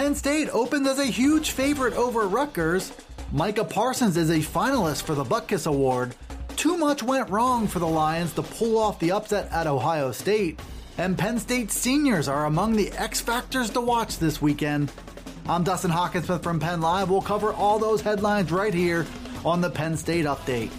Penn State opened as a huge favorite over Rutgers. Micah Parsons is a finalist for the Butkus Award. Too much went wrong for the Lions to pull off the upset at Ohio State. And Penn State seniors are among the X factors to watch this weekend. I'm Dustin Hockensmith from Penn Live. We'll cover all those headlines right here on the Penn State Update.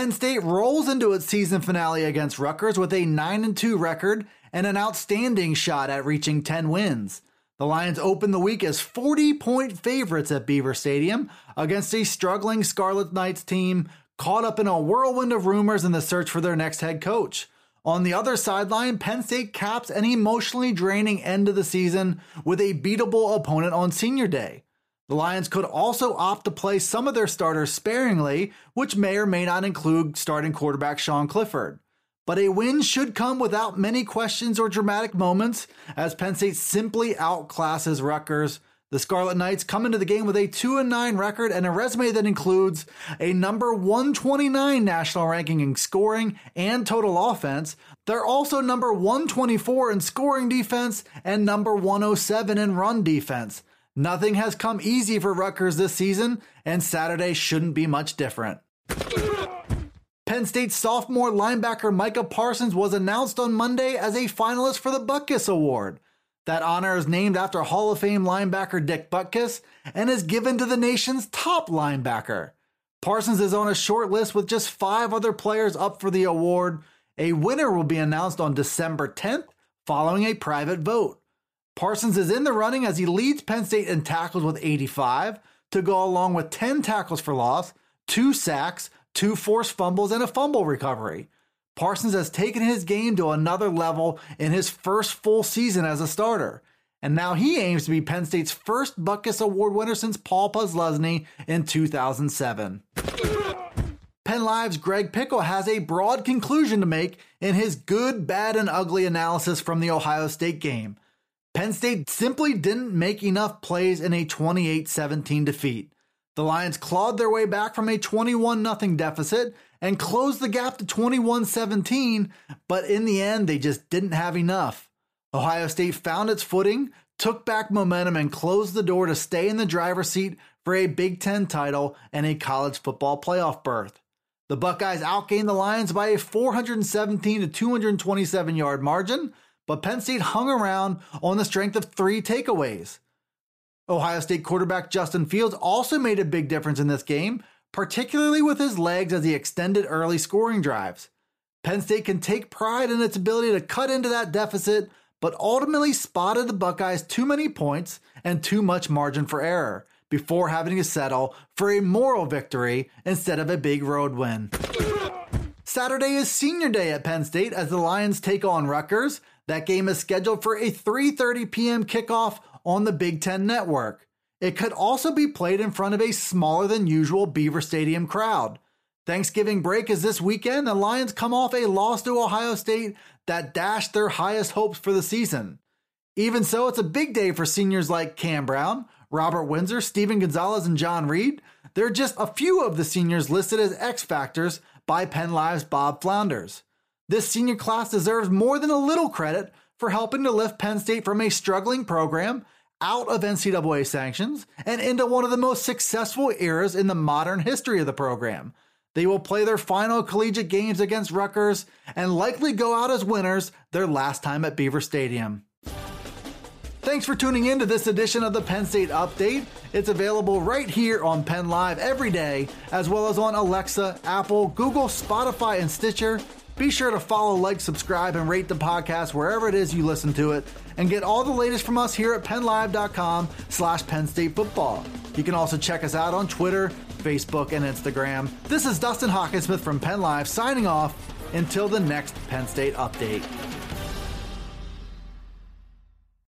Penn State rolls into its season finale against Rutgers with a 9 2 record and an outstanding shot at reaching 10 wins. The Lions open the week as 40 point favorites at Beaver Stadium against a struggling Scarlet Knights team caught up in a whirlwind of rumors in the search for their next head coach. On the other sideline, Penn State caps an emotionally draining end of the season with a beatable opponent on senior day. The Lions could also opt to play some of their starters sparingly, which may or may not include starting quarterback Sean Clifford. But a win should come without many questions or dramatic moments, as Penn State simply outclasses Rutgers. The Scarlet Knights come into the game with a 2 9 record and a resume that includes a number 129 national ranking in scoring and total offense. They're also number 124 in scoring defense and number 107 in run defense. Nothing has come easy for Rutgers this season, and Saturday shouldn't be much different. Penn State sophomore linebacker Micah Parsons was announced on Monday as a finalist for the Butkus Award. That honor is named after Hall of Fame linebacker Dick Butkus and is given to the nation's top linebacker. Parsons is on a short list with just five other players up for the award. A winner will be announced on December 10th following a private vote. Parsons is in the running as he leads Penn State in tackles with 85 to go along with 10 tackles for loss, two sacks, two forced fumbles, and a fumble recovery. Parsons has taken his game to another level in his first full season as a starter. And now he aims to be Penn State's first Butkus Award winner since Paul Posluszny in 2007. Penn Live's Greg Pickel has a broad conclusion to make in his good, bad, and ugly analysis from the Ohio State game. Penn State simply didn't make enough plays in a 28 17 defeat. The Lions clawed their way back from a 21 0 deficit and closed the gap to 21 17, but in the end, they just didn't have enough. Ohio State found its footing, took back momentum, and closed the door to stay in the driver's seat for a Big Ten title and a college football playoff berth. The Buckeyes outgained the Lions by a 417 to 227 yard margin, but Penn State hung around on the strength of three takeaways. Ohio State quarterback Justin Fields also made a big difference in this game, particularly with his legs as he extended early scoring drives. Penn State can take pride in its ability to cut into that deficit, but ultimately spotted the Buckeyes too many points and too much margin for error before having to settle for a moral victory instead of a big road win. Saturday is senior day at Penn State as the Lions take on Rutgers. That game is scheduled for a 3:30 p.m. kickoff on the Big 10 network. It could also be played in front of a smaller than usual Beaver Stadium crowd. Thanksgiving break is this weekend. The Lions come off a loss to Ohio State that dashed their highest hopes for the season. Even so, it's a big day for seniors like Cam Brown, Robert Windsor, Steven Gonzalez, and John Reid. They're just a few of the seniors listed as X Factors by Penn Live's Bob Flounders. This senior class deserves more than a little credit for helping to lift Penn State from a struggling program out of NCAA sanctions and into one of the most successful eras in the modern history of the program. They will play their final collegiate games against Rutgers and likely go out as winners their last time at Beaver Stadium. Thanks for tuning in to this edition of the Penn State Update. It's available right here on Penn Live every day, as well as on Alexa, Apple, Google, Spotify, and Stitcher. Be sure to follow, like, subscribe, and rate the podcast wherever it is you listen to it, and get all the latest from us here at PennLive.com slash Penn State Football. You can also check us out on Twitter, Facebook, and Instagram. This is Dustin Hockensmith from Penn Live signing off until the next Penn State update.